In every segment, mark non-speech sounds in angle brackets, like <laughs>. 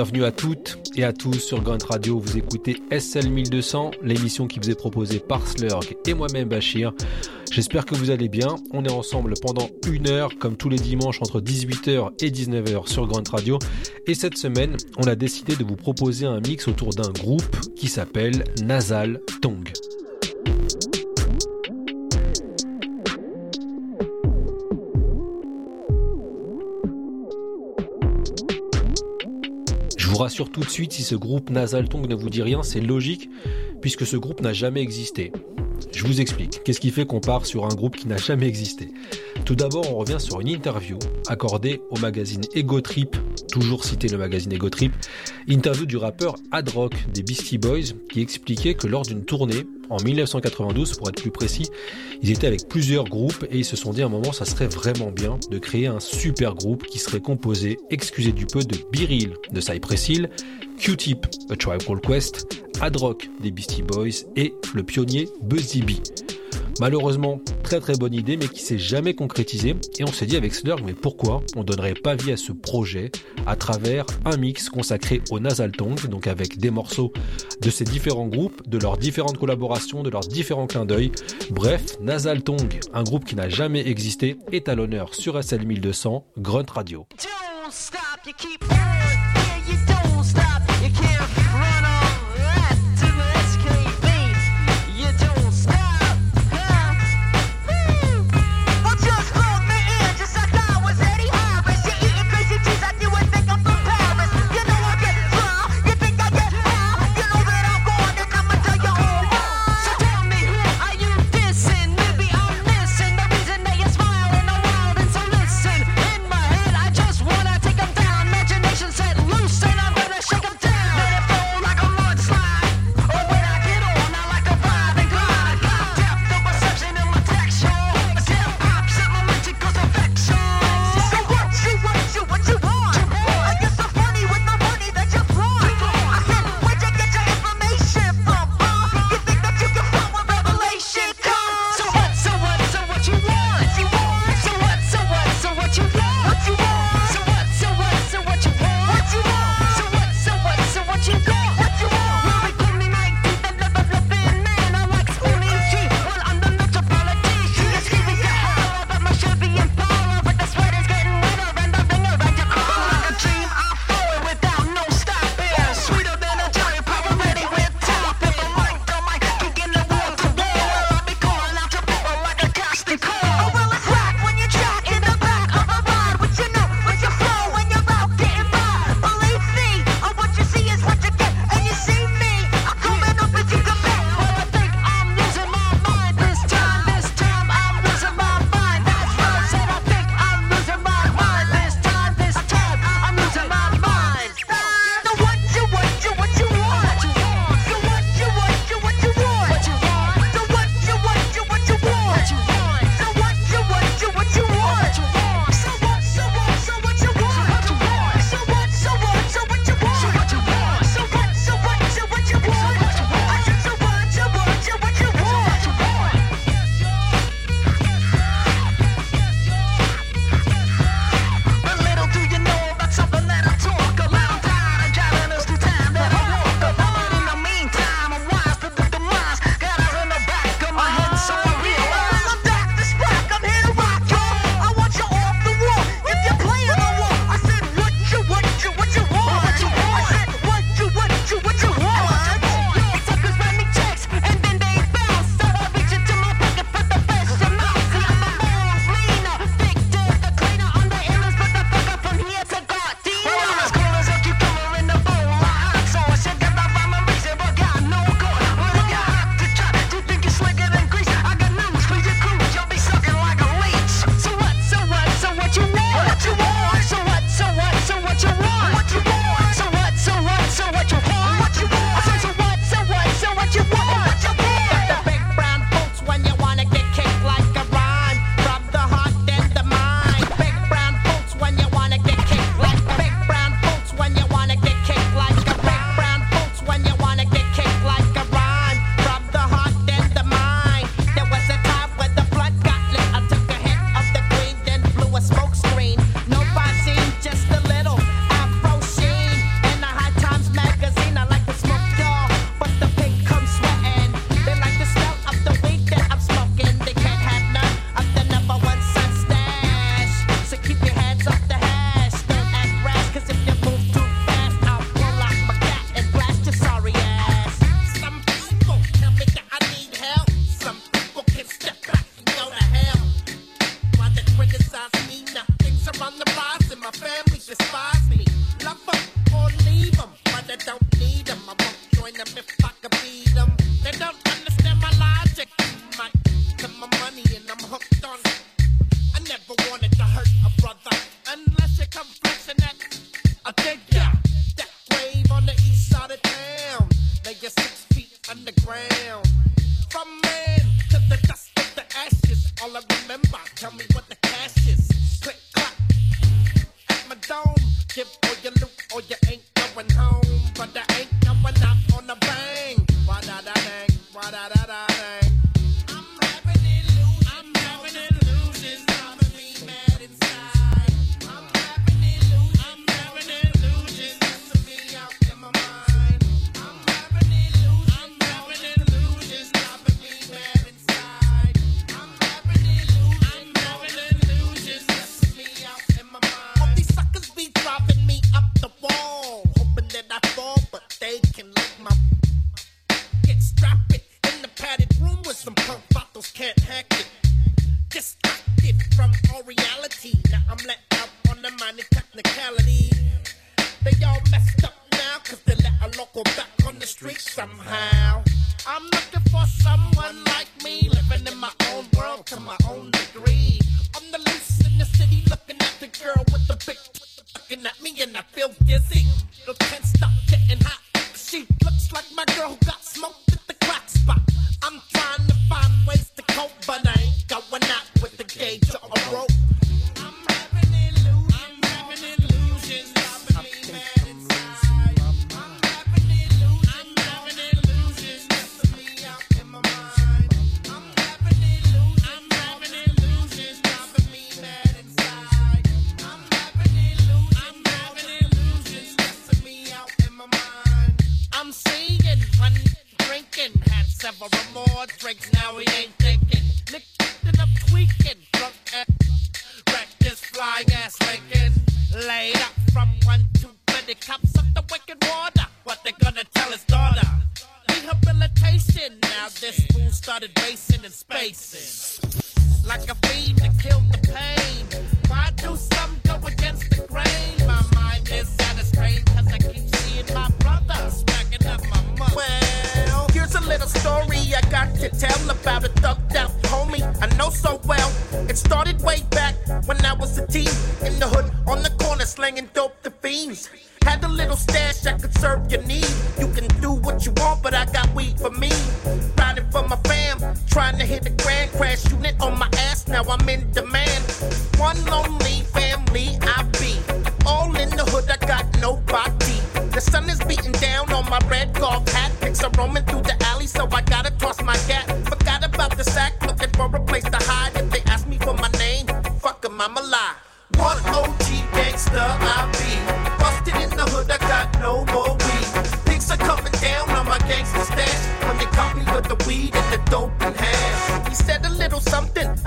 Bienvenue à toutes et à tous sur Grunt Radio. Vous écoutez SL 1200, l'émission qui vous est proposée par Slurg et moi-même Bachir. J'espère que vous allez bien. On est ensemble pendant une heure, comme tous les dimanches entre 18h et 19h sur Grunt Radio. Et cette semaine, on a décidé de vous proposer un mix autour d'un groupe qui s'appelle Nasal Tongue. Rassure tout de suite, si ce groupe Nasal Tongue ne vous dit rien, c'est logique, puisque ce groupe n'a jamais existé. Je vous explique. Qu'est-ce qui fait qu'on part sur un groupe qui n'a jamais existé? Tout d'abord, on revient sur une interview accordée au magazine Ego Trip, toujours cité le magazine Ego Trip, interview du rappeur Ad Rock des Beastie Boys qui expliquait que lors d'une tournée, en 1992 pour être plus précis, ils étaient avec plusieurs groupes et ils se sont dit à un moment ça serait vraiment bien de créer un super groupe qui serait composé, excusez du peu, de Biril de Cypress Hill, Q-Tip, A Tribe Called Quest, Ad Rock des Beastie Boys et le pionnier Buzzy B. Malheureusement, très très bonne idée, mais qui s'est jamais concrétisée. Et on s'est dit avec Slurg, mais pourquoi on donnerait pas vie à ce projet à travers un mix consacré au Nasal Tongue, donc avec des morceaux de ces différents groupes, de leurs différentes collaborations, de leurs différents clins d'œil. Bref, Nasal Tongue, un groupe qui n'a jamais existé, est à l'honneur sur SL 1200, Grunt Radio.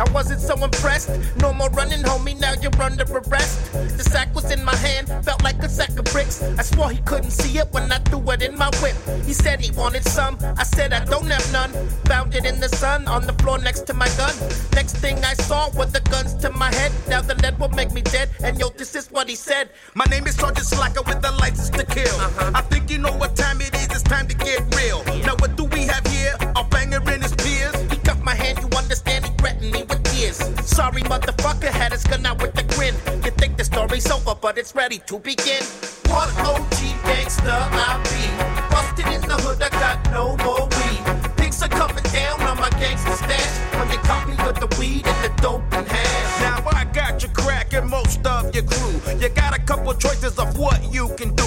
I wasn't so impressed. No more running, homie, now you're under arrest. The sack was in my hand, felt like a sack of bricks. I swore he couldn't see it when I threw it in my whip. He said he wanted some, I said I don't have none. Found it in the sun on the floor next to my gun. Next thing I saw were the guns to my head. Now the lead will make me dead, and yo, this is what he said. My name is Sergeant Slacker with the license to kill. Uh-huh. I think you know what time it is, it's time to get real. Yeah. Now what do Sorry, motherfucker, had his gun out with a grin. You think the story's over, but it's ready to begin. What OG gangster I be. Busted in the hood, I got no more weed. Things are coming down on my gangster stash. When they caught me with the weed and the dope in hand. Now I got your crack and most of your crew. You got a couple choices of what you can do.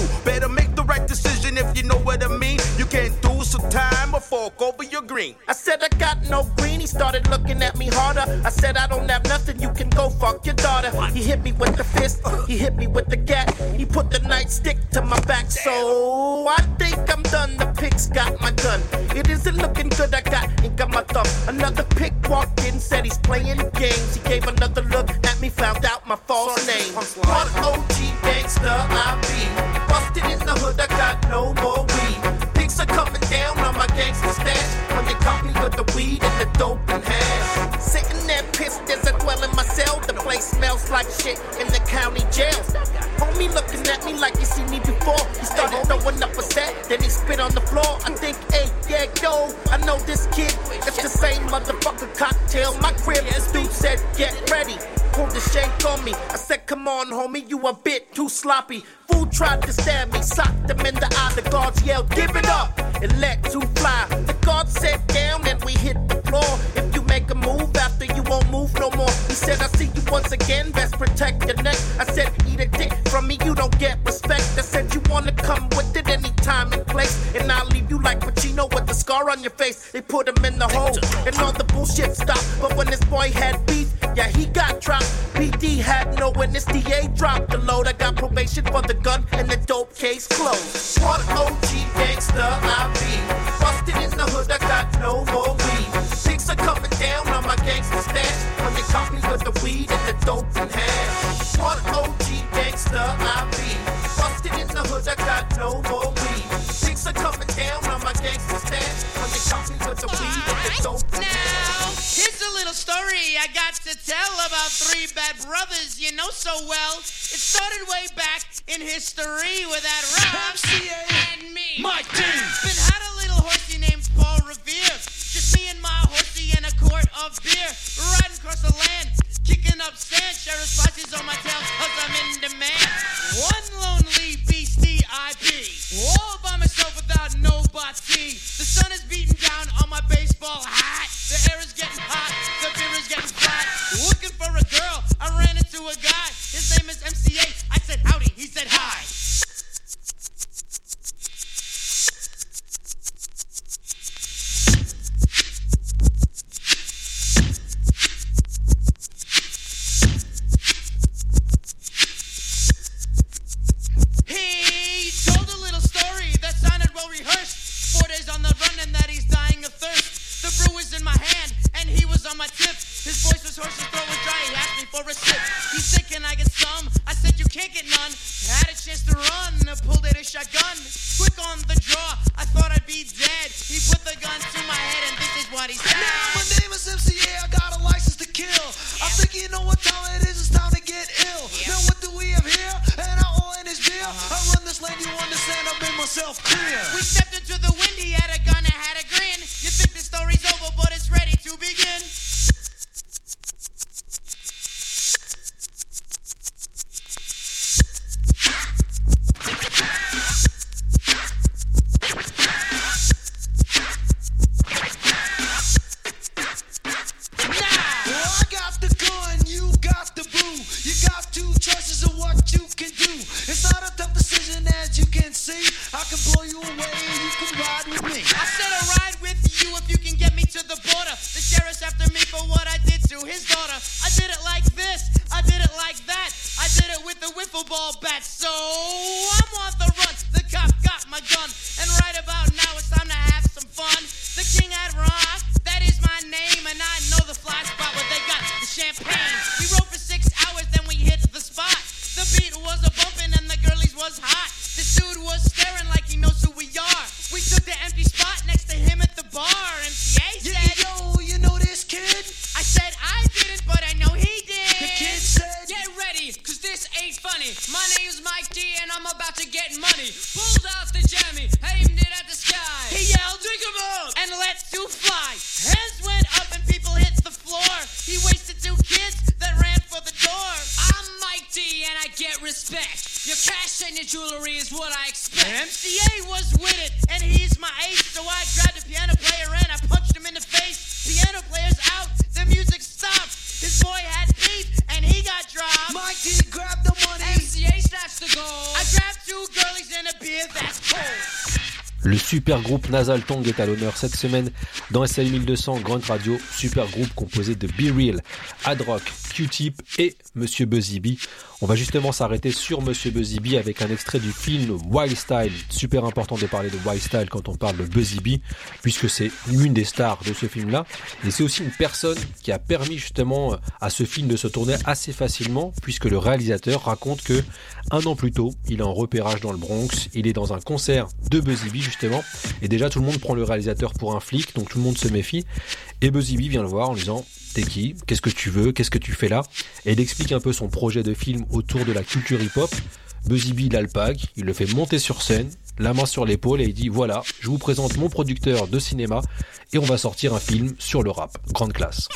over your green. I said I got no green. He started looking at me harder. I said I don't have nothing. You can go fuck your daughter. He hit me with the fist. He hit me with the gat. He put the nightstick to my back. So I think I'm done. The pick's got my gun. It isn't looking good. I got ink on my thumb. Another pick walked in, said he's playing games. He gave another look at me, found out my false name. What OG gangster I be? Busted in the hood. I got no more weed. Things are coming down my gangster stash. When they caught me with the weed and the dope and hash. Sitting there pissed as I dwell in my cell. The place smells like shit in the county jail. Homie looking at me like he seen me before. He started throwing up a set, then he spit on the floor. I think, hey, yeah, yo, I know this kid. It's the same motherfucker cocktail. My crib, this dude said, get ready. Pulled the shank on me. I said, come on, homie, you a bit too sloppy. Fool tried to stab me, socked him in the eye. The guards yelled, give it up. It led fly. The guard sat down and we hit the floor. If make a move after you won't move no more. He said, I see you once again, best protect your neck. I said, eat a dick from me, you don't get respect. I said, you wanna come with it anytime and place. And I'll leave you like Pacino with a scar on your face. They put him in the hole, and all the bullshit stopped. But when this boy had beef, yeah, he got dropped. PD had no witness, DA dropped the load. I got probation for the gun and the dope case closed. What OG gangster I be? Busted in the hood, I got no more weed. Six a down on my gangster stash. Caught me with the weed and the dope in hand. One OG gangster I be. Busted in the hood, I got no more weed. Things are coming down on my gangster stash. Caught me with the weed and the dope in Now, here's a little story I got to tell about three bad brothers you know so well. It started way back in history with that Rob and me. Mike D. Been had a little horsey named Paul Revere. Just me and my horsey in a quart of beer. Riding across the land, kicking up sand. Sheriff's posses on my tail, cause I'm in demand. One lonely beastie I be. All by myself without nobody. The sun is beating down on my baseball hat. Is what I expect. MCA was with it and he's my ace. So I grabbed a piano player and I punched him in the face. Piano player's out, the music stopped. His boy had beef and he got dropped. Mike D, grab the money. MCA snaps the goal. I grabbed two girlies and a beer that's cold. Le super groupe Nasal Tongue est à l'honneur cette semaine dans SL 1200 Grunt Radio, super groupe composé de Be Real, Ad Rock, Q-Tip et Monsieur Buzzy. On va justement s'arrêter sur Monsieur Buzzy avec un extrait du film Wild Style. Super important de parler de Wild Style quand on parle de Buzzy puisque c'est l'une des stars de ce film-là. Et c'est aussi une personne qui a permis justement à ce film de se tourner assez facilement, puisque le réalisateur raconte que un an plus tôt, il est en repérage dans le Bronx, il est dans un concert de Buzzy justement, et déjà tout le monde prend le réalisateur pour un flic, donc tout le monde se méfie. Et Buzzy vient le voir en lui disant Qui Qu'est-ce que tu veux Qu'est-ce que tu fais là Et il explique un peu son projet de film autour de la culture hip-hop. Buzzy B l'alpague, il le fait monter sur scène, la main sur l'épaule et il dit voilà, je vous présente mon producteur de cinéma et on va sortir un film sur le rap. Grande classe.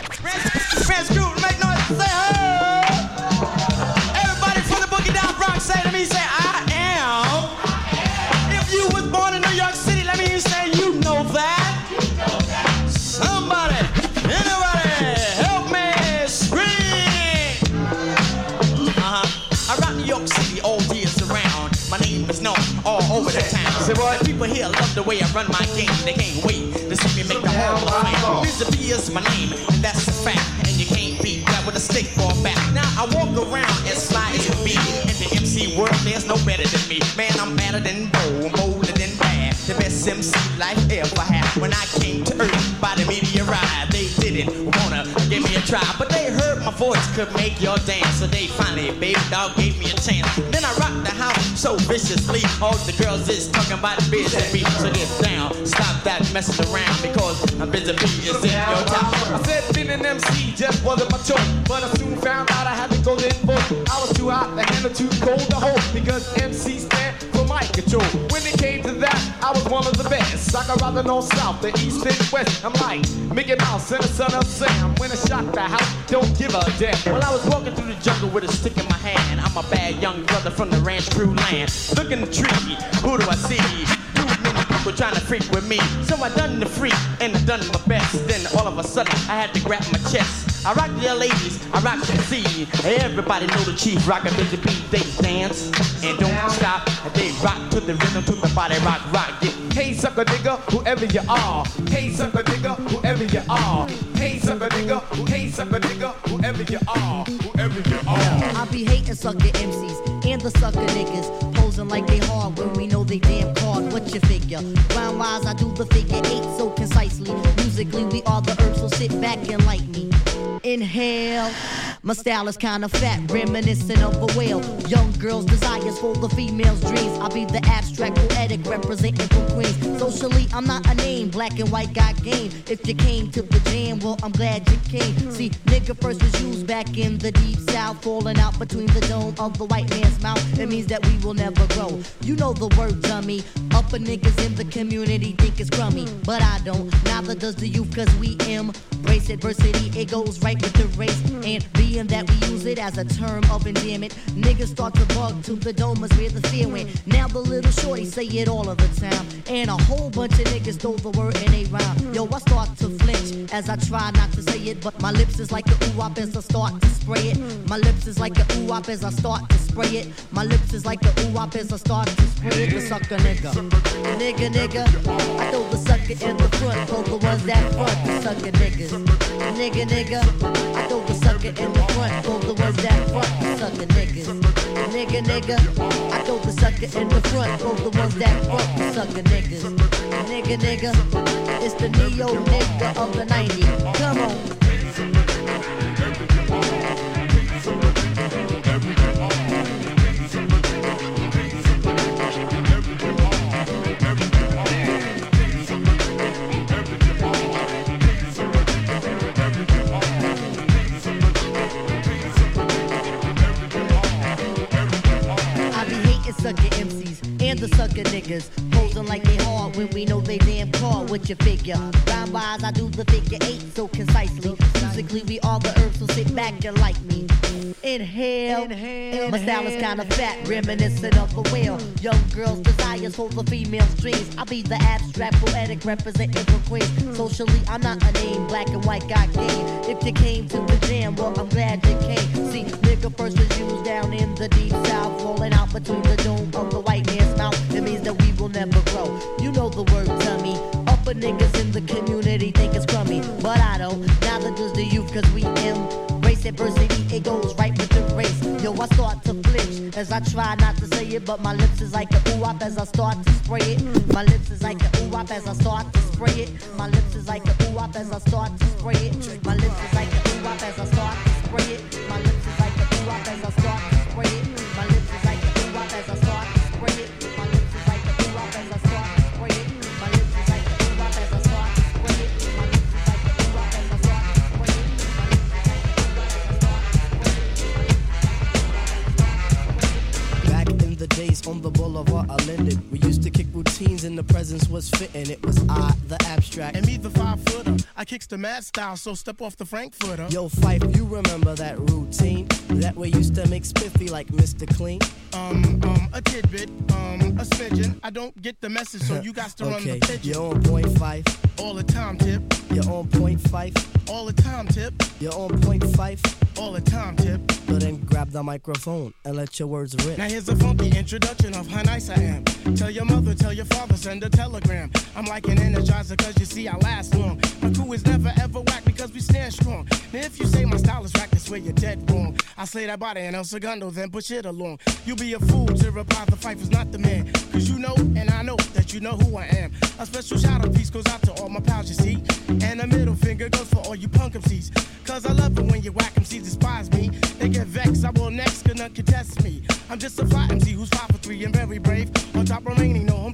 People here love the way I run my game. They can't wait to see me make the Hall of Fame. Mr. B is my name, and that's a fact. And you can't beat that with a stick or a bat. Now I walk around and slide to be in the MC world. There's no better than me. Man, I'm better than Bo, bolder than bad. The best MC life ever had. When I came to Earth by the meteorite, they didn't wanna give me a try, but they heard my voice could make your dance. So they finally, baby dog, gave me a chance. So viciously. All the girls is talking about biz and. So get down, stop that messing around because I'm busy bee is in your town. I said being an MC just wasn't my choice, but I soon found out I had to go this vote. I was too hot to handle, too cold to hold, because MC stand for mic control. When it came to that, I was one of the best. I could the north, south, the east and west. I'm like Mickey Mouse and the son of Sam. When I shot the house, don't give a damn. Well, I was walking through the jungle with a stick in my hand. I'm a bad young brother from the ranch crew land. Look in the tree, who do I see? Too many people trying to freak with me. So I done the freak and I done my best. Then all of a sudden I had to grab my chest. I rock the ladies, I rock the sea. Everybody know the chief rockin' busy beat. They dance and don't stop. They rock to the rhythm, to the body rock, rock. Yeah. Hey, sucker nigga, whoever you are. Hey, sucker nigga, whoever you are. Hey, sucker nigga, hey, sucker nigga, whoever you are. Whoever you are. I be hating sucker MCs and the sucker niggas. Posing like they hard when we know they damn card. What you figure? Round wise, I do the figure eight so concisely. Musically, we are the herbs, so sit back and like me. Inhale. My style is kinda fat, reminiscent of a whale. Young girls' desires for the female's dreams. I'll be the abstract poetic representing from Queens. Socially, I'm not a name, black and white got game. If you came to the jam, well, I'm glad you came. See, nigga first was used back in the deep south, falling out between the dome of the white man's mouth. It means that we will never grow. You know the word, dummy. Upper niggas in the community think it's crummy, but I don't. Neither does the youth, cause we embrace adversity. It goes right with the race, and being that we use it as a term of endearment, niggas start to bug to the dome where the fear went. Now the little shorty say it all of the time, and a whole bunch of niggas throw the word in a rhyme. Yo, I start to flinch as I try not to say it, but my lips is like a ooh wop as I start to spray it. My lips is like a ooh wop as I start to spray it. My lips is like a ooh wop as I start to spray it. The sucker nigga, nigga, nigga. I throw the sucker in the front, throw the ones that front, the sucker niggas. Nigga, nigga. I throw the sucker in the front, throw the ones that front, the sucker niggas. Nigga, nigga. I throw the sucker in the front, throw the ones that front, the sucker niggas. Nigga, nigga. It's the neo nigga of the 90s. Come on. The sucker niggas. Posing like they hard when we know they damn card. What you figure? Rhyme wise, I do the figure eight so concisely. Musically, we all the herbs, so sit back and like me. Inhale. My style is kinda fat, reminiscent of a whale. Young girls' desires hold the female's dreams. I be the abstract poetic representing for Queens. Socially, I'm not a name, black and white got game. If you came to the jam, well, I'm glad you came. See, nigga first was used down in the deep south, falling out between the dome of the white man's will never grow. You know the word, tummy. Upper niggas in the community think it's crummy, but I don't. Neither does the youth, cause we embrace adversity. It goes right with the race. Yo, I start to flinch as I try not to say it, but my lips is like a ooh as I start to spray it. My lips is like a ooh as I start to spray it. My lips is like a ooh as I start to spray it. My lips is like a ooh as I start to spray it. We used to routines and the presence was fitting. It was I, the abstract. And me, the five footer. I kicks the mad style, so step off the Frankfurter. Yo, Phife, you remember that routine? That way used to make spiffy like Mr. Clean? Um, um, a tidbit, um, a smidgen. I don't get the message, so <laughs> you got to run okay, the pigeon. you're on point Phife. All the time, tip. You're on point Phife. All the time, tip. You're on point Phife. All the time, tip. So then grab the microphone and let your words rip. Now here's a funky introduction of how nice I am. Tell your mother, tell your father, send a telegram. I'm like an energizer cause you see I last long. My crew is never ever whack because we stand strong. Now if you say my style is whack, that's where you're dead wrong. I slay that body and El Segundo, then push it along. You'll be a fool to reply the fight is not the man. Cause you know and I know that you know who I am. A special shout out piece goes out to all my pals, you see. And a middle finger goes for all you punk MCs. Cause I love it when you whack MCs despise me. They get vexed, I will next, none contest me. I'm just a fly MC who's five for three and very brave. On top remaining, no home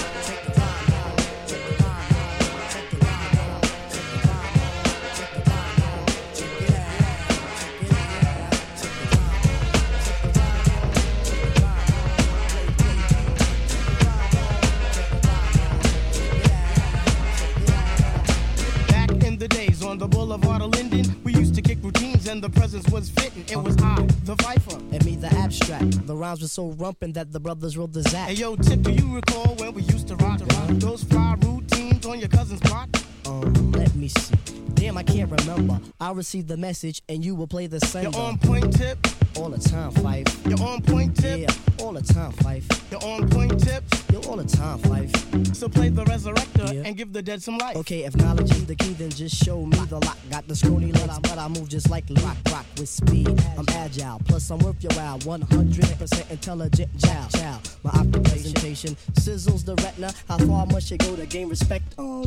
the presence was fitting. It was I, the Phifer. And me, the abstract. The rhymes were so rumpin' that the brothers rolled the zap. Hey yo, Tip, do you recall when we used to rock, rock those fly routines on your cousin's block? Um, let me see. Damn, I can't remember. I received the message and you will play the You're on point, Tip. All the time, Phife. You're on point, Tip. Yeah, all the time, Phife. You're on point, Tip. Yo, all the time, Phife. So play the resurrector Yeah. and give the dead some life. Okay, if knowledge is the key, then just show me the lock. Got the scrawny legs, but I move just like rock, rock with speed. I'm agile, plus I'm worth your while. 100% intelligent, chow, chow. My occupation sizzles the retina. How far must you go to gain respect? Oh,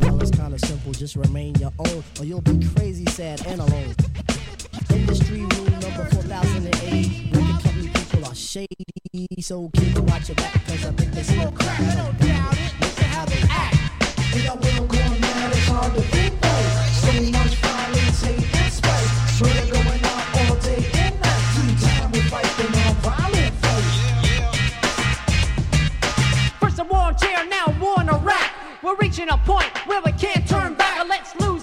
well, it's kinda simple. Just remain your own, or you'll be crazy, sad, and alone. Industry rule number 4008. Record company people are shady, so kids watch your back, cause I think they smoke crack. Listen how they act. In a world gone mad, it's hard to think right. So much violence, hate, and spite. Murder going on all day and night. Two time we fight the non-violent fight. First a war chair, now war in Iraq. We're reaching a point where we can't turn back. Let's lose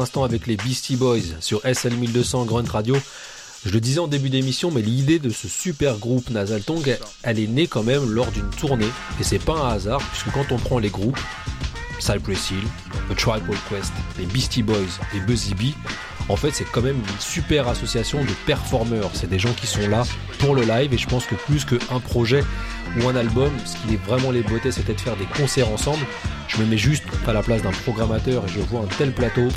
l'instant avec les Beastie Boys sur SL 1200 Grunt Radio. Je le disais en début d'émission, mais l'idée de ce super groupe Nasal Tongue, elle est née quand même lors d'une tournée. Et c'est pas un hasard, puisque quand on prend les groupes, Cypress Hill, The Tribal Quest, les Beastie Boys et Buzzy Bee, En fait, c'est quand même une super association de performeurs. C'est des gens qui sont là pour le live et je pense que plus qu'un projet ou un album, ce qui est vraiment les beautés, c'était de faire des concerts ensemble. Je me mets juste à la place d'un programmateur et je vois un tel plateau,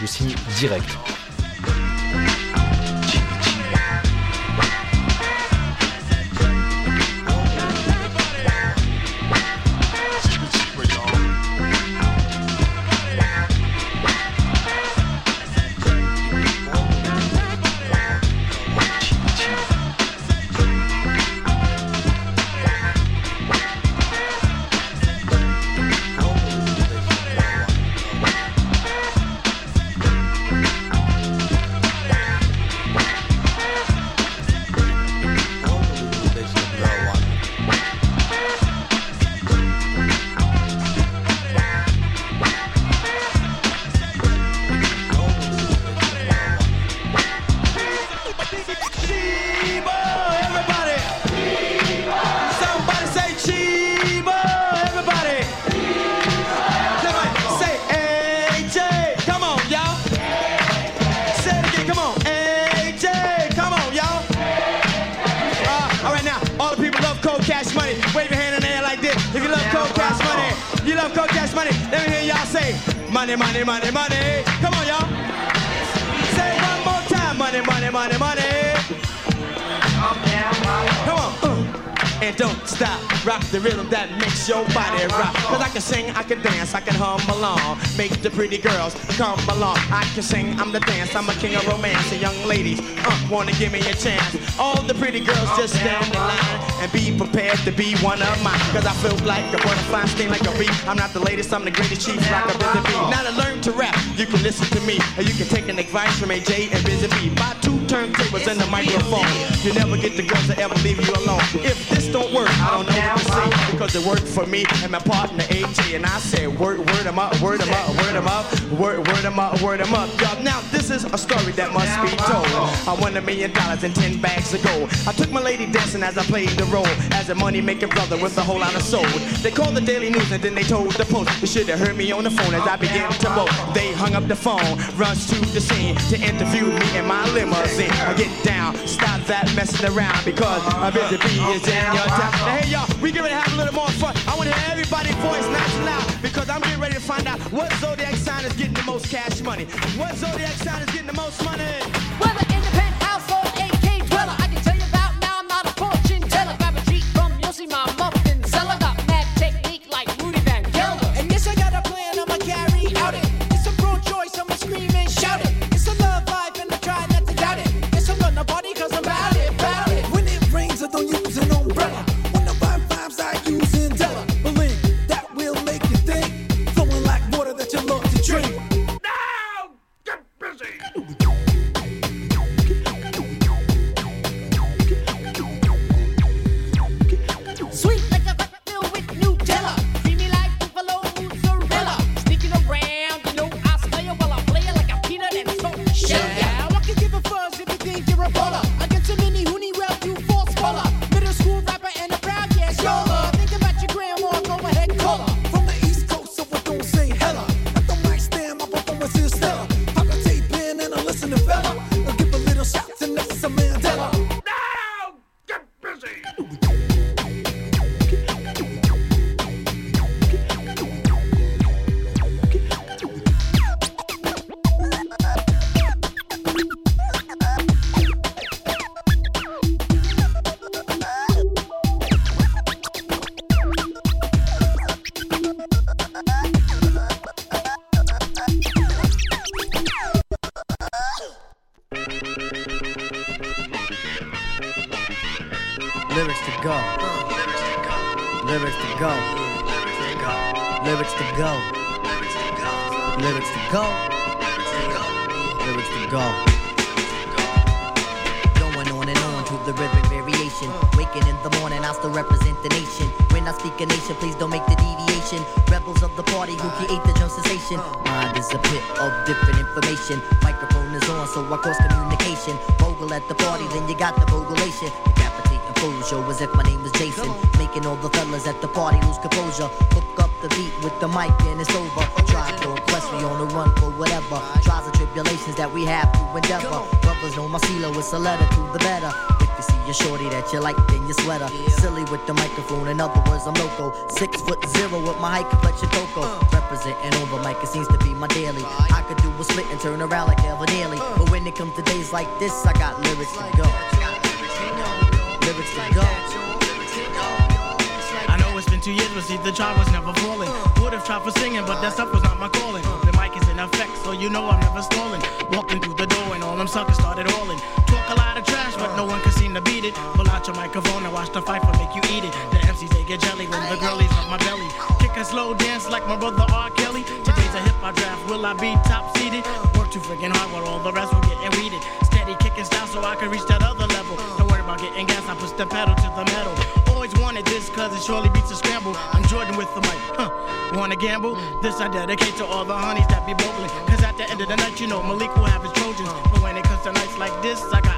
je signe direct. I can sing, I'm the dance, I'm a king of romance. And young ladies, uh, wanna give me a chance. All the pretty girls just stand in line and be prepared to be one of mine. Cause I feel like a butterfly, sting like a bee. I'm not the latest, I'm the greatest chief, rock a busy bee. Now to learn to rap, you can listen to me. Or you can take an advice from AJ and Busy Bee. Buy two turntables and the microphone. You never get the girls to ever leave you alone. If this don't work, I don't know what to say. Because it worked for me and my partner AJ. And I said, word, word em up, word em up, word em up, word, word em up, word em up. Now this is a story that must be told. I won a million dollars and ten bags of gold. I took my lady dancing as I played the role as a money making brother with a whole lot of soul. They called the Daily News and then they told the Post. They should have heard me on the phone as I began to vote. They hung up the phone, rushed to the scene to interview me in my limousine. I get down, stop that messing around because a busy bee is in your town. Now, hey y'all, we to have a little more fun. I want to hear everybody's voice nice and loud because I'm getting ready to find out what zodiac sign is getting the most cash money. What zodiac sign is getting the most money? Whether mic and it's over. Try to impress me on the run for whatever. Trials and tribulations that we have to endeavor. Brothers know my CeeLo, it's a letter to the better. If you see a shorty that you like, then you sweater. Silly with the microphone, in other words, I'm loco. Six foot zero with my height complexion coco. Representing over mic, it seems to be my daily. I could do a split and turn around like Evan Nearly. But when it comes to days like this, I got lyrics to go. Lyrics to go. See, the trial was never falling. Would have tried for singing, but that stuff was not my calling. The mic is in effect, so you know I'm never stalling. Walking through the door, and all them suckers started hauling. Talk a lot of trash, but no one could seem to beat it. Pull out your microphone and watch the fight for make you eat it. The MCs, they get jelly when the girlies rub my belly. Kick a slow dance like my brother R. Kelly. Today's a hip hop draft, will I be top seeded? Work too friggin' hard while all the rest will getting weeded. Steady kicking style so I can reach that other level. Don't worry about getting gas, I push the pedal to the metal. I always wanted this cause it surely beats a scramble. I'm Jordan with the mic, huh? Wanna gamble? This I dedicate to all the honeys that be bubbling. Cause at the end of the night, you know Malik will have his Trojans. But when it comes to nights like this, I got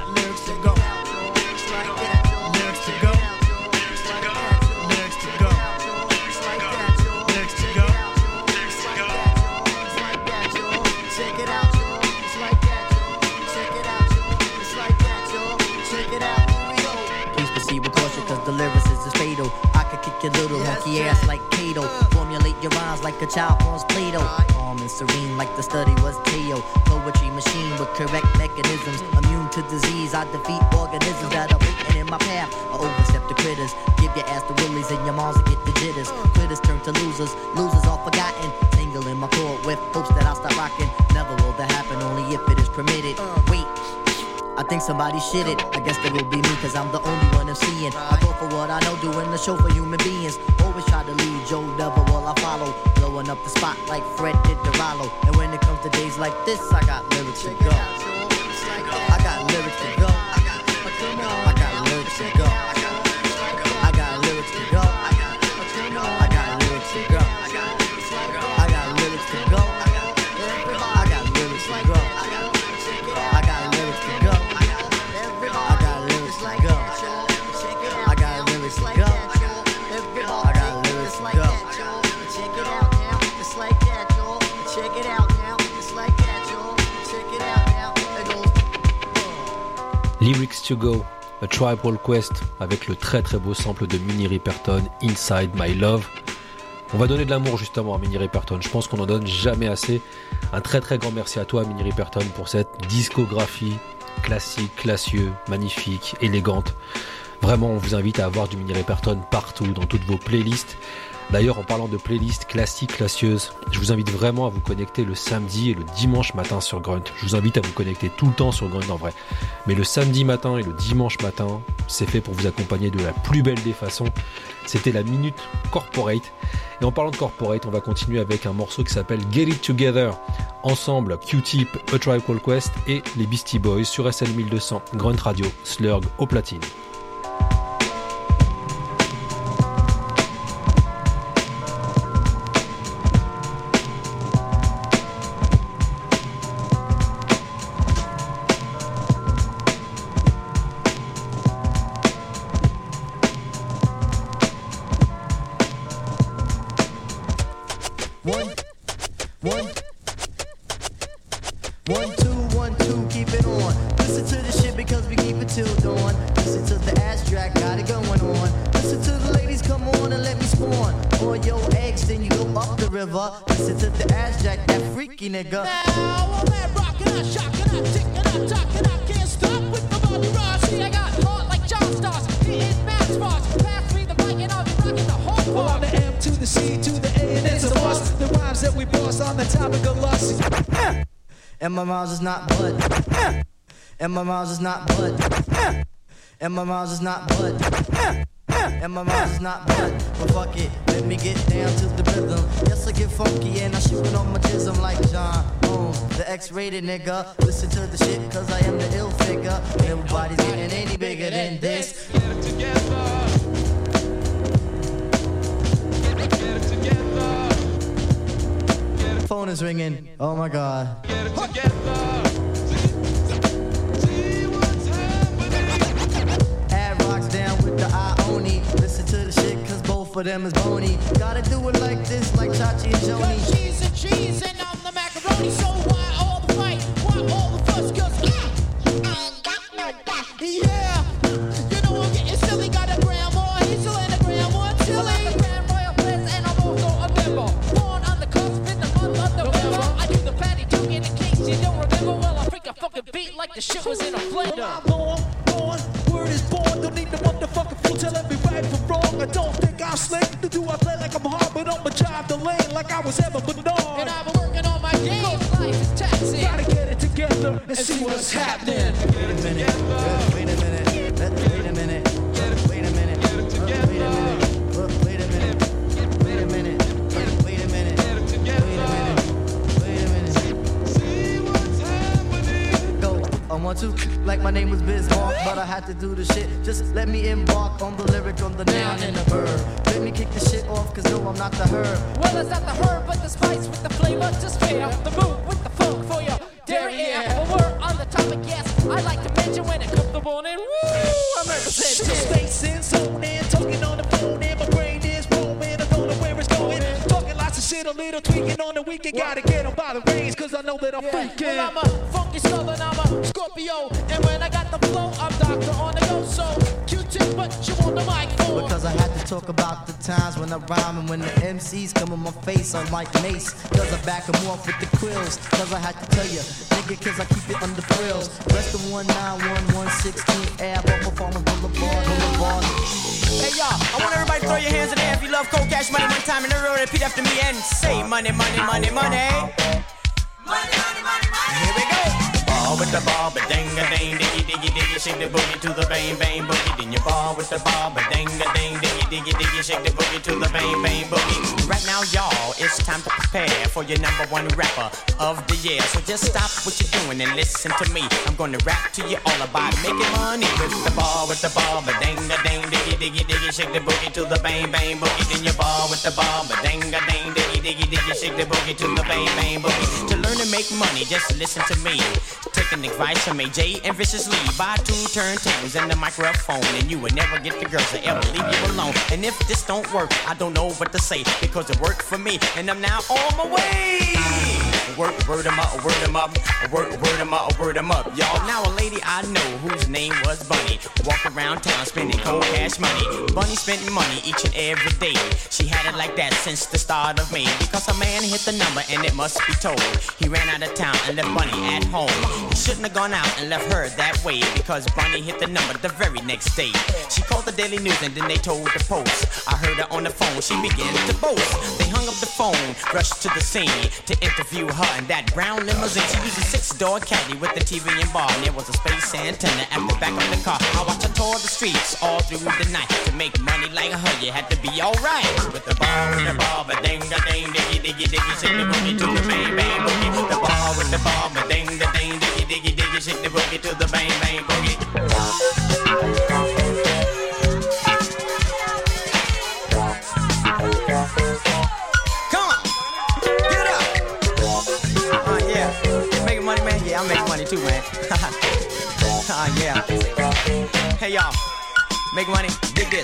your little monkey ass like Kato. Uh. Formulate your rhymes like a child forms Play-Doh. Calm and serene like the study was Teo. Poetry machine with correct mechanisms. Immune to disease, I defeat organisms that are waiting in my path. I overstep the critters. Give your ass the willies and your moms get the jitters. Critters turn to losers. Losers all forgotten. Tangle in my cord with hopes that I'll stop rocking. Never will that happen, only if it is permitted. Uh. Wait. I think somebody shit it. I guess that will be me, cause I'm the only one I'm seeing. I go for what I know, doing the show for human beings. Always try to lead Joe Double while I follow. Blowing up the spot like Fred did to Rollo. And when it comes to days like this, I got lyrics to go. I got lyrics to go. Lyrics to Go, A Tribal Quest, avec le très très beau sample de Minnie Riperton, Inside My Love. On va donner de l'amour justement à Minnie Riperton, je pense qu'on en donne jamais assez. Un très très grand merci à toi Minnie Riperton pour cette discographie classique, classieux, magnifique, élégante. Vraiment, on vous invite à avoir du Minnie Riperton partout, dans toutes vos playlists. D'ailleurs, en parlant de playlists classiques, classieuses, je vous invite vraiment à vous connecter le samedi et le dimanche matin sur Grunt. Je vous invite à vous connecter tout le temps sur Grunt en vrai. Mais le samedi matin et le dimanche matin, c'est fait pour vous accompagner de la plus belle des façons. C'était la Minute Corporate. Et en parlant de Corporate, on va continuer avec un morceau qui s'appelle Get It Together. Ensemble, Q-Tip, A Tribe Called Quest et les Beastie Boys sur SL 1200, Grunt Radio, Slurg au platine. And my rhymes is not bud. And my rhymes is not bud. And my rhymes is not bud. And my rhymes is not bud. But fuck it, let me get down to the rhythm. Yes, I get funky and I shoot it on my jism like John Holmes, the X-rated nigga. Listen to the shit cause I am the ill figure. Everybody's getting any bigger than this. Phone is ringing. Oh my god. Rocks down with the Ioni. Listen to the shit cause both of them is bony. Gotta do it like this, like Chachi and Joanie. Cheese and cheese and I'm the macaroni. So why all the fight? Why all the fuss? Cause I, I ain't got no. Yeah, I freak a fucking beat like the shit was in a blender. Born, born, word is born. Don't need the motherfucking fool telling me right from wrong. I don't think I'm slick. To do I play like I'm hard, but I'ma drive the lane like I was ever Bernard. And I've been working on my game. Life is taxing. Gotta get it together and see what's happening. Wait a minute. uh, I want to, like my name was Bismarck, but I had to do the shit. Just let me embark on the lyric, on the noun and the verb. Let me kick the shit off, cause no, I'm not the herb. Well, it's not the herb, but the spice with the flavor Just straight up the move with the funk for your derriere. Well, we're on the topic, yes. I like to mention when it comes to morning. Woo! I'm representing. Space in zone and talking on the phone and my brain is roaming. I don't know where it's going. Talking lots of shit, a little tweaking on the weekend. Gotta get 'em by the reins, cause I know that I'm freaking. Well, I'm Scorpio. And when I got the flow, I'm doctor on the go. So, Q-tip, but you want the mic for. Because I had to talk about the times when I rhyme and when the MCs come in my face, I'm like Mace. Cause I back 'em off with the quills. Cause I had to tell you, nigga, cause I keep it under frills. Rest of 19116 Ave, off of Boulevard, Boulevard. Hey y'all, I want everybody to throw your hands in the air if you love cold cash money one time and everyone repeat after me and say money, money, money, money. Money, money, money, money. Here we go. Ball with the ball, but ding a ding, diggy diggy diggy, shake the boogie to the bang bang boogie. Then you ball with the ball, but ding a ding, diggy diggy diggy, shake the boogie to the bang bang boogie. Right now, y'all, it's time to prepare for your number one rapper of the year. So just stop what you're doing and listen to me. I'm gonna rap to you all about making money with the ball, with the ball, but ding a ding, diggy diggy diggy, shake the boogie to the bang bang boogie. Then you ball with the ball, but ding a ding, diggy diggy diggy, shake the boogie to the bang bang boogie. To learn to make money, just listen to me. Taking advice from AJ and Viciously. Buy two turntables and the microphone, and you would never get the girls to ever leave you alone. And if this don't work, I don't know what to say because it worked for me, and I'm now on my way. Word, word 'em up, word 'em up, word, word 'em up, word 'em up, y'all. Now a lady I know whose name was Bunny, walk around town spending cold cash money. Bunny spent money each and every day. She had it like that since the start of May because a man hit the number and it must be told. He ran out of town and left Bunny at home. He shouldn't have gone out and left her that way because Bunny hit the number the very next day. She called the Daily News and then they told the Post. I heard her on the phone, she began to boast. They hung up the phone, rushed to the scene to interview her in that brown limousine. She used a six-door caddy with the TV and bar, and there was a space antenna at the back of the car. I watched her tour the streets all through the night. To make money like her, you had to be alright. With the ball, with the ball, but ding, da ding, diggy, diggy, diggy, shake the boogie to the bang, bang, boogie. The ball with the ball, but ding, da ding, diggy, diggy, diggy, shake the boogie to the bang, bang, boogie. Yeah. Hey, y'all. Make money, dig this.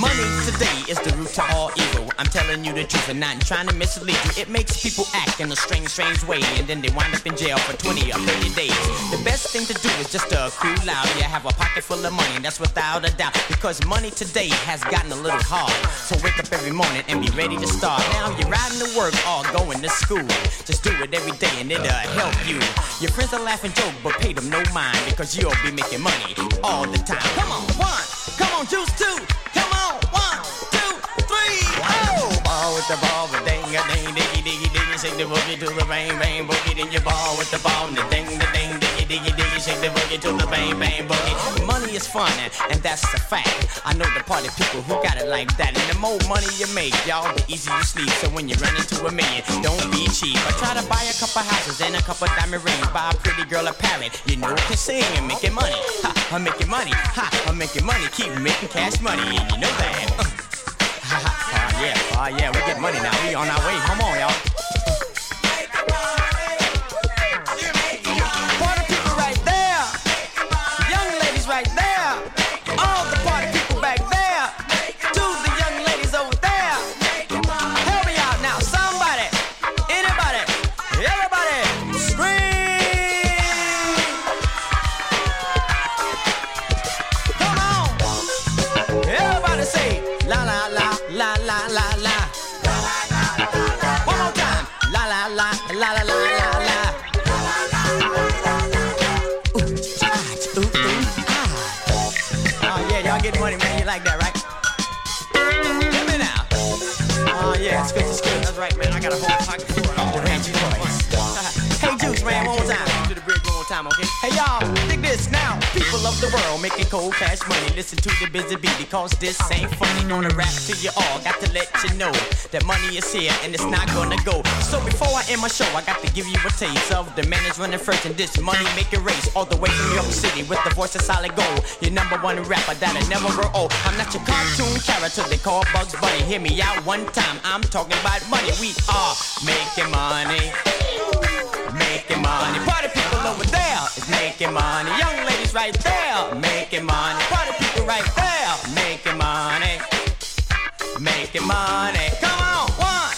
Money today is the root to all evil. I'm telling you the truth and not trying to mislead you. It makes people act in a strange, strange way, and then they wind up in jail for 20 or 30 days. The best thing to do is just to cool out. Yeah, have a pocket full of money, that's without a doubt. Because money today has gotten a little hard. So wake up every morning and be ready to start. Now you're riding to work or going to school. Just do it every day and it'll help you. Your friends are laughing joke, but pay them no mind because you'll be making money all the time. Come on, one. Come on, juice two. Come on, one, two, three. Oh, ball with the ball, but ding a ding, diggy diggy diggy, shake the boogie to the bang bang boogie. Then you ball with the ball, the ding the ding, diggy diggy diggy, shake the boogie to the bang bang boogie. Money is fun, and, and that's a fact. I know the party people who got it like that. And the more money you make, y'all, the easier you sleep. So when you run into a million, don't be cheap. I try to buy a couple houses and a couple diamond rings. Buy a pretty girl a parrot, you know can sing and making money. Ha, I'm making money. Ha, I'm making money. Keep making cash money, and you know that. Uh, ha, ha, yeah, oh yeah, we get money now. We on our way. Come on, y'all. Okay? Hey, y'all, dig this now. People of the world making cold cash money. Listen to the busy bee because this ain't funny. Gonna rap to you all. Got to let you know that money is here and it's not gonna go. So before I end my show, I got to give you a taste of the man is running first in this money making race. All the way from New York City with the voice of solid gold. Your number one rapper that'll never grow old. I'm not your cartoon character they call Bugs Bunny. Hear me out one time. I'm talking about money. We are making money. Making money. Party people over there is making money. Young ladies right there making money. Party people right there making money. Making money. Come on, one,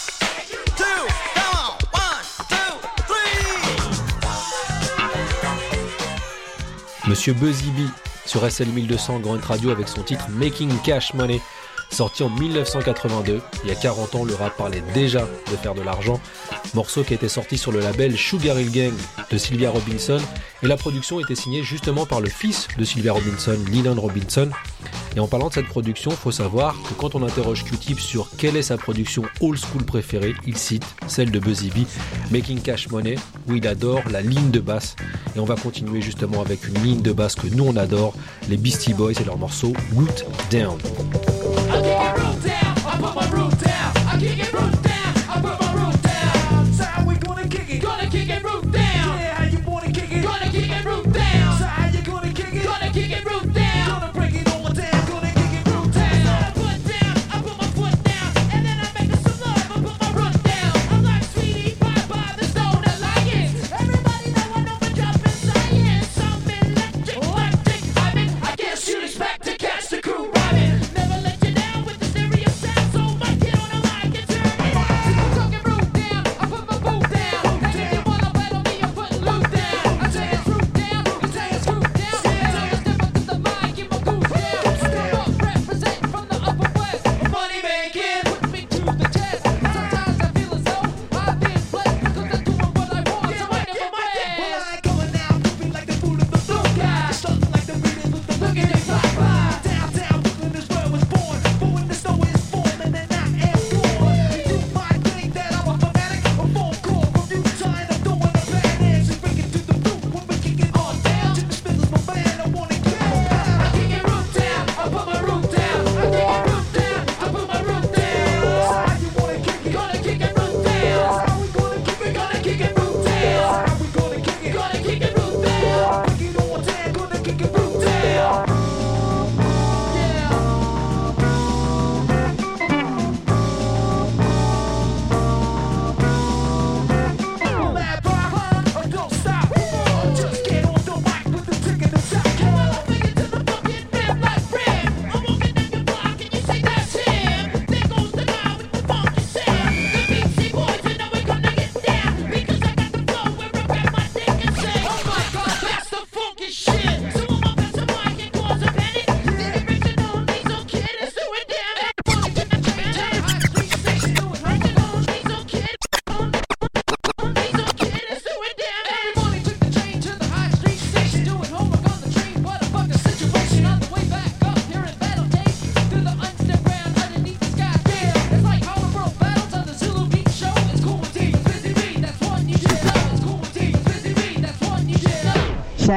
two, come on, one, two, three. Monsieur Buzzy B sur SL 1200 Grand Radio avec son titre Making Cash Money. Sorti en 1982, il y a 40 ans, le rap parlait déjà de faire de l'argent. Morceau qui était sorti sur le label Sugar Hill Gang de Sylvia Robinson. Et la production était signée justement par le fils de Sylvia Robinson, Leland Robinson. Et en parlant de cette production, faut savoir que quand on interroge Q-Tip sur quelle est sa production old school préférée, il cite celle de Buzzy B, Making Cash Money, où il adore la ligne de basse. Et on va continuer justement avec une ligne de basse que nous on adore, les Beastie Boys et leur morceau Root Down.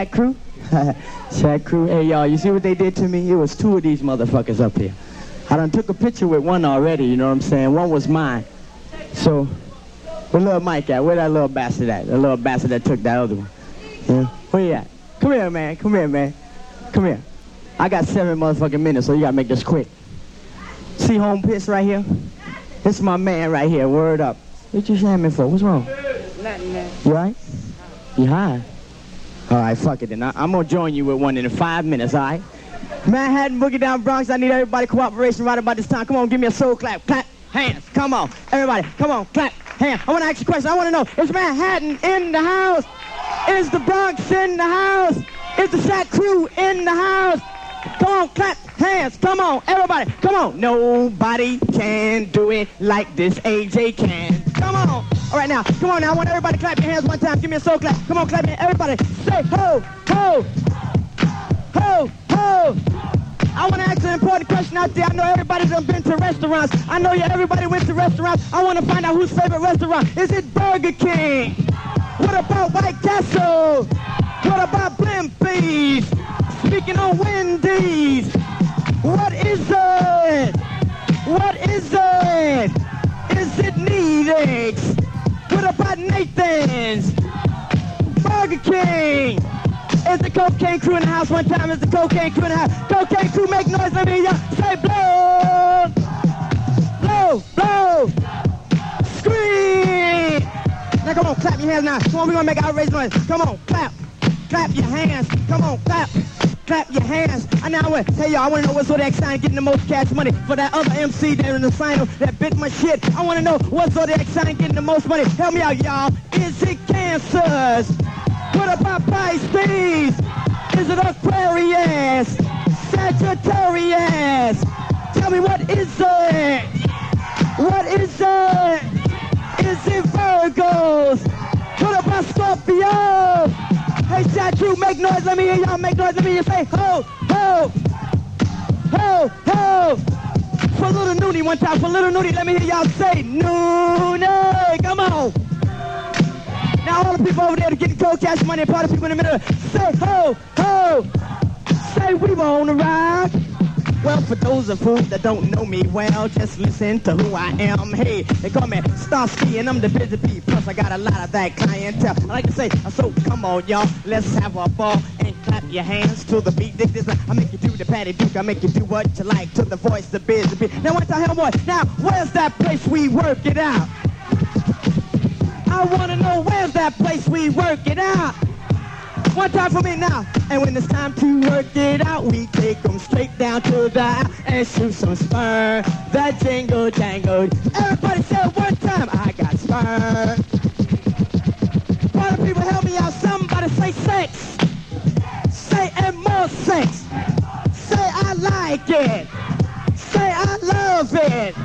Crew? <laughs> Shaq Crew, hey y'all, you see what they did to me? It was two of these motherfuckers up here. I done took a picture with one already, you know what I'm saying? One was mine. So, where little Mike at? Where that little bastard at? The little bastard that took that other one. Yeah? Where you at? Come here, man. Come here, man. Come here. I got seven motherfucking minutes, so you gotta make this quick. See home piss right here? This is my man right here. Word up. What you shamming for? What's wrong? Nothing, man. You right? You high? All right, fuck it then. I, I'm gonna join you with one in five minutes, all right? Manhattan, Boogie Down, Bronx. I need everybody cooperation right about this time. Come on, give me a soul clap. Clap hands. Come on, everybody. Come on, clap hands. I want to ask you a question. I want to know: Is Manhattan in the house? Is the Bronx in the house? Is the Shaq Crew in the house? Come on, clap hands. Come on, everybody. Come on. Nobody can do it like this AJ can. Come on. All right, now, come on now. I want everybody clap your hands one time. Give me a soul clap. Come on, clap your Everybody say ho, ho, ho, ho, I want to ask an important question out there. I know everybody done been to restaurants. I know you everybody went to restaurants. I want to find out whose favorite restaurant. Is it Burger King? What about White Castle? What about Blimpies? Speaking of Wendy's, what is it? What is it? Is it Nedick's? What about Nathan's? Burger King. Is the cocaine crew in the house one time? Is the cocaine crew in the house? Cocaine crew make noise. Let me hear say blow. Blow, blow. Scream. Now come on, clap your hands now. Come on, we're gonna make outrageous noise. Come on, clap. Clap your hands. Come on, clap. Clap your hands. I now to tell y'all, I want to know what Zodiac sign getting the most cash money for that other MC there in the sign that bit my shit. I want to know what Zodiac sign getting the most money. Help me out, y'all. Is it cancers? What about Pisces? Is it Aquarius? Sagittarius? Tell me what is it? What is it? Is it Virgos? What about Scorpio? Hey, Satu, make noise. Let me hear y'all make noise. Let me hear you say ho, ho, ho, ho. For little Noonie one time. For little Noonie, let me hear y'all say Noonie. Come on. Now all the people over there that getting cold cash money, party people in the middle, say ho, ho. Say we wanna rock. Well, for those of you that don't know me well, just listen to who I am. Hey, they call me Starski and I'm the busy bee. Plus, I got a lot of that clientele. I like to say, uh, so come on, y'all, let's have a ball and clap your hands to the beat. Dig this, uh, I make you do the patty duke. I make you do what you like to the voice, the busy bee. Now, what the hell, boy? Now, where's that place we work it out? I wanna know where's that place we work it out. One time for me now. And when it's time to work it out, we take 'em straight down to the aisle and shoot some spur. The jingle jangle. Everybody say one time. I got spur. Party people help me out. Somebody say sex. Say and more sex. Say I like it. Say I love it.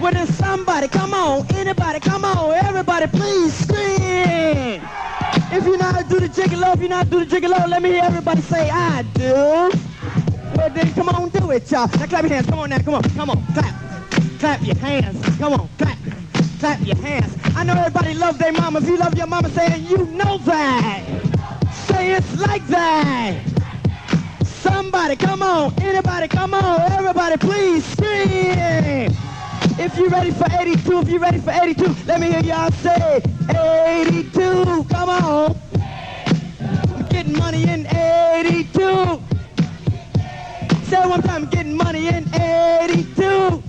Well, then somebody, come on, anybody, come on, everybody, please scream. If you know how to do the gigolo, if you know how to do the gigolo, let me hear everybody say, I do. Well, then come on, do it, y'all. Now clap your hands, come on now, come on, come on, clap. Clap your hands, come on, clap. Clap your hands. I know everybody love their mama. If you love your mama, say you know that. Say it's like that. Somebody, come on, anybody, come on, everybody, please scream. If you ready for 82, if you ready for 82, let me hear y'all say 82. Come on. I'm getting money in 82. Say it one time, getting money in 82.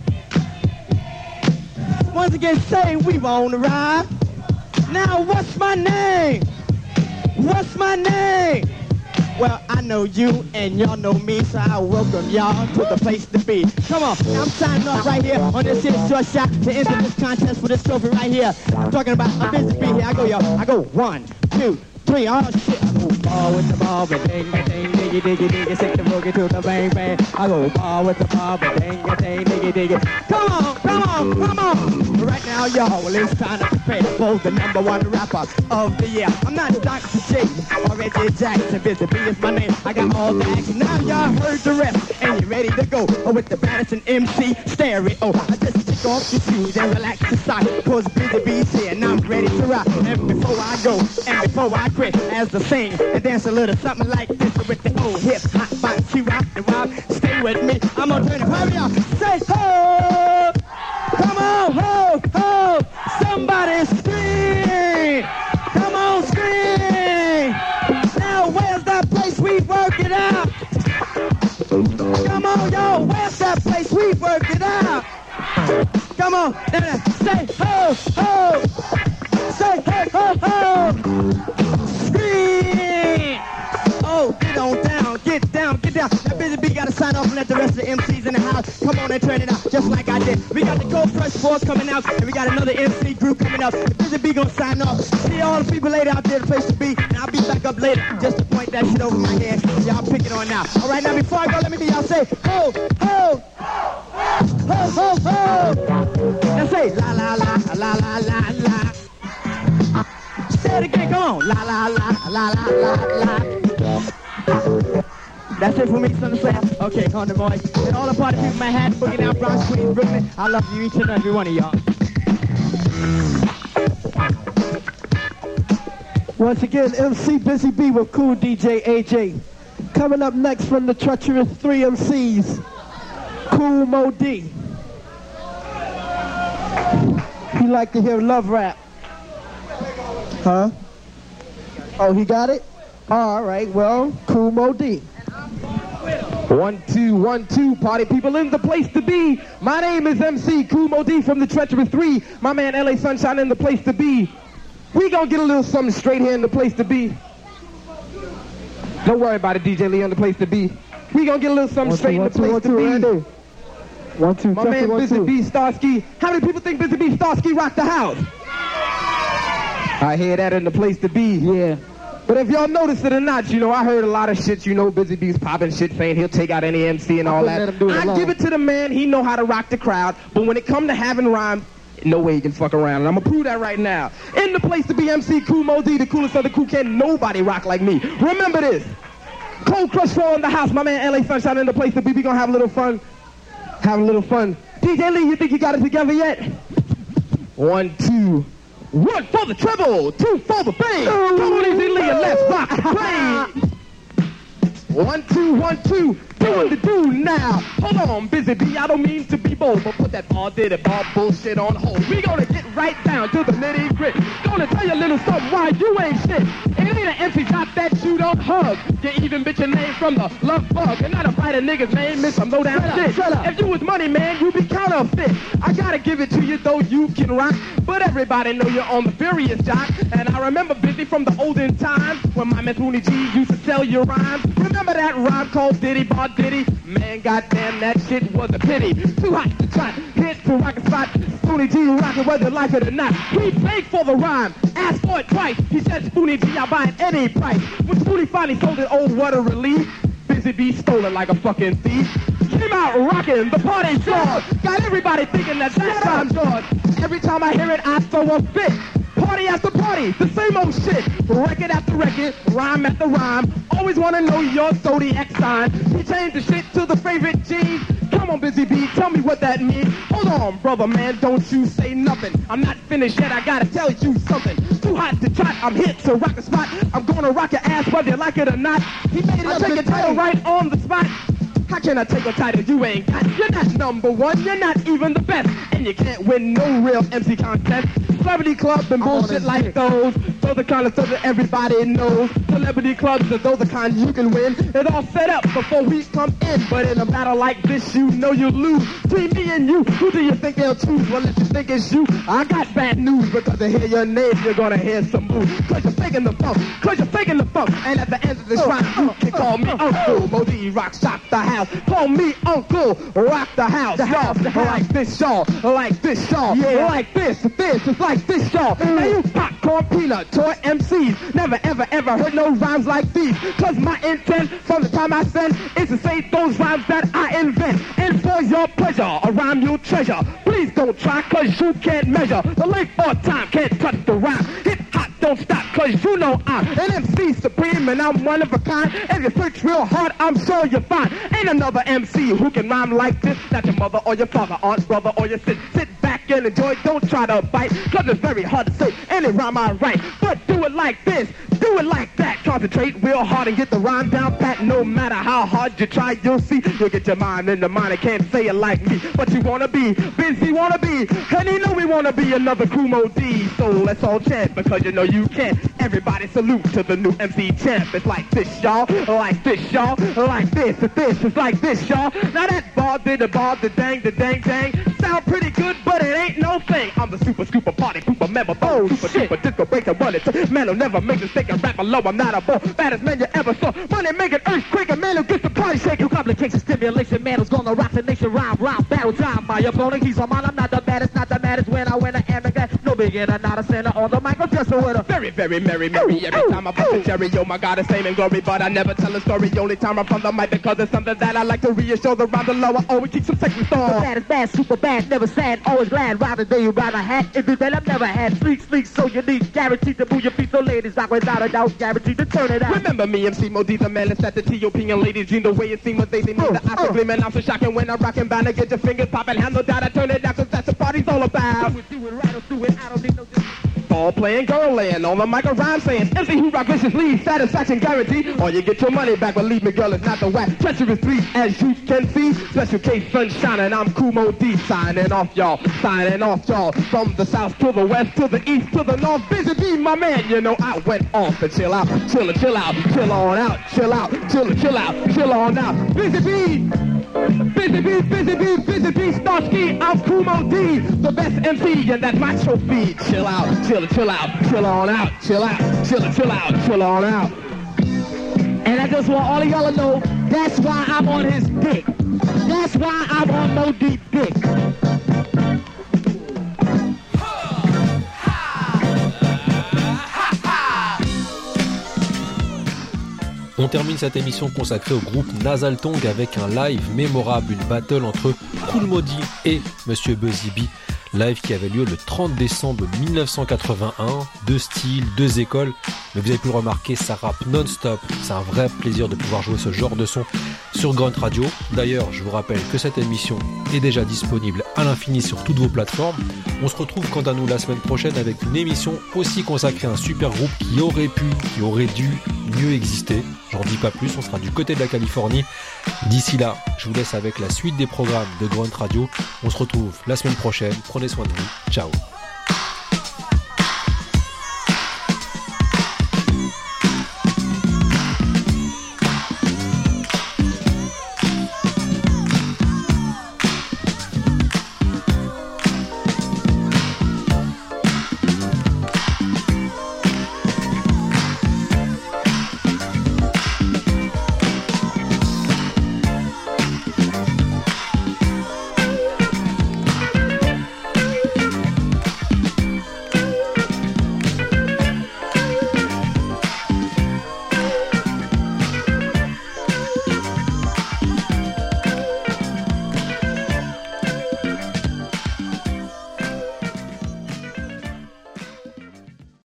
Once again, say we wanna ride. Now, what's my name? What's my name? Well, I know you and y'all know me, so I welcome y'all to the place to be. Come on, I'm signing off right here on this here short shot to enter this contest for this trophy right here. I'm talking about a busy bee here. I go, y'all. I go one, two, three. Oh shit. I go ball with the ball, but ding, ding, diggy, diggy, diggy, stick the boogie to the bang, bang. I go ball with the ball, but ding, ding, diggy, diggy. Come on, come on, come on. Right now, y'all, it's time to prepare for the number one rapper of the year. I'm not Dr. J or Reggie Jackson. Busy Bee is my name. I got all the action. Now y'all heard the rest, and you ready to go with the and MC stereo. I just take off your shoes and relax inside, cause Busy Bee's here, and I'm ready to rock. And before I go, and before I quit, as the sing and dance a little something like this with the hip hop bouncy rock and rock. Stay with me. I'm gonna turn it. Hurry up. Say ho! Come on, ho, ho! Somebody scream! Come on, scream! Now where's that place we work it out? Come on, yo, where's that place we work it out? Come on, say ho, ho! Sign off and let the rest of the MCs in the house come on and turn it out, just like I did. We got the Gold Fresh Boys coming out, and we got another MC group coming. The busy bee gonna sign off. See all the people later out there, the place to be, and I'll be back up later just to point that shit over my head. Y'all pick it on now. All right, now before I go, let me hear y'all say ho, ho, ho, ho, ho. Now say la la la la la la la. Say it again, come on. La la la la la la la. That's it for me, son of. Okay, Condor Boy. And all the party people in Manhattan, Boogie Down, Bronx, Queens, Brooklyn. I love you, each and every one of y'all. Once again, MC Busy Bee with Kool DJ AJ. Coming up next from the treacherous three MCs, Kool Moe Dee. He like to hear love rap. Huh? Oh, he got it? All right, well, Kool Moe Dee. One, two, one, two, party people in the place to be. My name is MC Kool Moe Dee from the Treacherous 3. My man LA Sunshine in the place to be. We gonna get a little something straight here in the place to be. Don't worry about it, DJ Lee on the place to be. We gonna get a little something One, straight two, in the place to one, be. two, Randy. One, two, My man one, Busy. Bee Starski. How many people think Busy Bee Starski rocked the house? I hear that in the place to be. Yeah. But if y'all noticed it or not, you know, I heard a lot of shit, you know, Busy Bee's popping shit, saying he'll take out any MC and all that. let him do it I give it to the man, he know how to rock the crowd, but when it come to having rhyme, no way he can fuck around, and I'm gonna prove that right now. In the place to be MC Kool Moe Dee, the coolest of the cool, can nobody rock like me. Remember this. Cold Crush 4 in the house, my man LA Sunshine in the place to be, we gonna have a little fun. Have a little fun. DJ Lee, you think you got it together yet? One, two. One for the treble, two for the bass. Come on, Easy Lee, and let's rock the <laughs> plane. One, two, one, two, doing the do now. Hold on, busy bee, I don't mean to be bold, but put that all did it, all bullshit on hold. We gonna get right down to the nitty grit. Gonna tell you a little something why you ain't shit. And it ain't an empty top that you don't hug. You even bitch your name from the love bug. And not a fight a nigga's name, miss some low down Shut shit. shut up. If you was money, man, you be counterfeit. I gotta give it to you, though you can rock. But everybody know you're on the furious jock. And I remember busy from the olden times when my man Tony G used to sell your rhymes. Remember that rhyme called Diddy Bar Diddy? Man, goddamn, that shit was a pity. Too hot to try, hit to rock spot. Spoonie Gee rockin' whether like it or not. We paid for the rhyme, asked for it twice. He said, Spoonie Gee, I'll buy it any price. When Spoonie finally sold it, what a relief. Busy Bee stole it like a fucking thief. Came out rocking, the party's yours. Got everybody thinking that that time's yours. Every time I hear it, I throw a fit. Party after party, the same old shit. Record after record, rhyme after rhyme. Always wanna know your zodiac sign. He changed the shit to the favorite G's. Come on, Busy Bee, tell me what that means. Hold on, brother man, don't you say nothing. I'm not finished yet, I gotta tell you something. Too hot to trot, I'm hit to rock a spot. I'm gonna rock your ass whether you like it or not. He made it I take a title right on the spot. How can I take a title you ain't got? You're not number one, you're not even the best. And you can't win no real MC contest. Celebrity clubs and bullshit like those. Those are kind of stuff that everybody knows. Celebrity clubs are those the kind you can win. It's all set up before we come in. But in a battle like this, you know you lose. Between me and you, who do you think they'll choose? Well, if you think it's you, I got bad news. Because to hear your name, you're gonna hear some moves. Cause you're faking the funk, cause you're faking the funk. And at the end of this rhyme, you can call me Uncle. Moe Dee Rock, shock the house. Call me Uncle, rock the house. Y'all, like this, y'all, like this, y'all, like this, this, it's like this, y'all. Now you popcorn peanut, toy MCs, never ever ever heard no rhymes like these. Cause my intent from the time I send is to say those rhymes that I invent. And for your pleasure, a rhyme you'll treasure. Please don't try, cause you can't measure. The length or time can't touch the rhyme. Hip hop don't stop, cause you know I'm an MC supreme and I'm one of a kind. If you search real hard, I'm sure you'll find. Ain't another MC who can rhyme like this. Not your mother or your father, aunt, brother, or your sister. Sit don't try to bite. Cause it's very hard to say any rhyme I write. But do it like this, do it like that. Concentrate real hard and get the rhyme down pat. No matter how hard you try, you'll see. You'll get your mind in the mind and can't say it like me. But you wanna be, busy wanna be. And you know we wanna be another Kool Moe Dee. So let's all chant because you know you can. Everybody salute to the new MC champ. It's like this, y'all. Like this, y'all. Like this, this. It's like this, y'all. Now that bar did the bar, the dang, the dang, dang. Sound pretty good, but it ain't no thing. I'm the super scooper party pooper member. Oh, super duper disco breaker run it. Man, will never make a mistake and rap low. I'm not a bull. Baddest man you ever saw. Money making earthquake. A man who gets the party shaking. Complication, stimulation, man who's gonna rock the nation, rhyme, rhyme, battle time. My opponent, he's on mine. I'm not the baddest, not the maddest. When I win, I am the guy. No big and I'm not a sinner on the mic. I'm just a winner. Very, very merry, merry. Every time I bust a cherry, oh my God, it's fame and glory. But I never tell a story. Only time I'm from the mic because it's something that I like to reassure the round the lower. Always keep some sacred The bad is bad, super bad, never sad, always glad. Rather than you rather had every that I've never had. Sleek, sleek, so unique, guaranteed to move your feet. So ladies, rock without a doubt, guaranteed to turn it out. Remember me, MC Moe Dee, the man that's at the TOP and ladies dream the way it seems when they see me. The Uh, Oscar gleaming, I'm so shocking when I'm rocking, bound to get your fingers popping. Handle that, I turn it down, cause that's what party's all about. Do do it right or do it, I don't need no Ball playing, girl laying on the mic, a rhyme saying, MC who rock viciously, satisfaction guaranteed. Or you get your money back, believe me, girl, it's not the whack. Treacherous three, as you can see. Special case, sunshine, and I'm Kool Moe Dee, signing off, y'all, signing off, y'all. From the south to the west, to the east, to the north. Busy Bee, my man, you know, I went off to chill out, chill chill out, chill on out, chill out, chill chill out, chill on out. Busy Bee! Busy bee, busy bee, busy bee, Starski, I'm Kool Moe Dee, the best MC, and that's my trophy. Chill out, chill, chill out, chill on out, chill out, chill, chill out, chill on out. And I just want all of y'all to know that's why I'm on his dick. That's why I'm on No Deep Dick. On termine cette émission consacrée au groupe Nasal Tongue avec un live mémorable, une battle entre Cool Modi et Monsieur Buzzy. Live qui avait lieu le 30 décembre 1981. Deux styles, deux écoles. Mais vous avez pu le remarquer, ça rappe non-stop. C'est un vrai plaisir de pouvoir jouer ce genre de son sur Grunt Radio. D'ailleurs, je vous rappelle que cette émission est déjà disponible à l'infini sur toutes vos plateformes. On se retrouve quant à nous la semaine prochaine avec une émission aussi consacrée à un super groupe qui aurait pu, qui aurait dû mieux exister. J'en dis pas plus, on sera du côté de la Californie. D'ici là, je vous laisse avec la suite des programmes de Grunt Radio. On se retrouve la semaine prochaine. Prenez soin de vous. Ciao.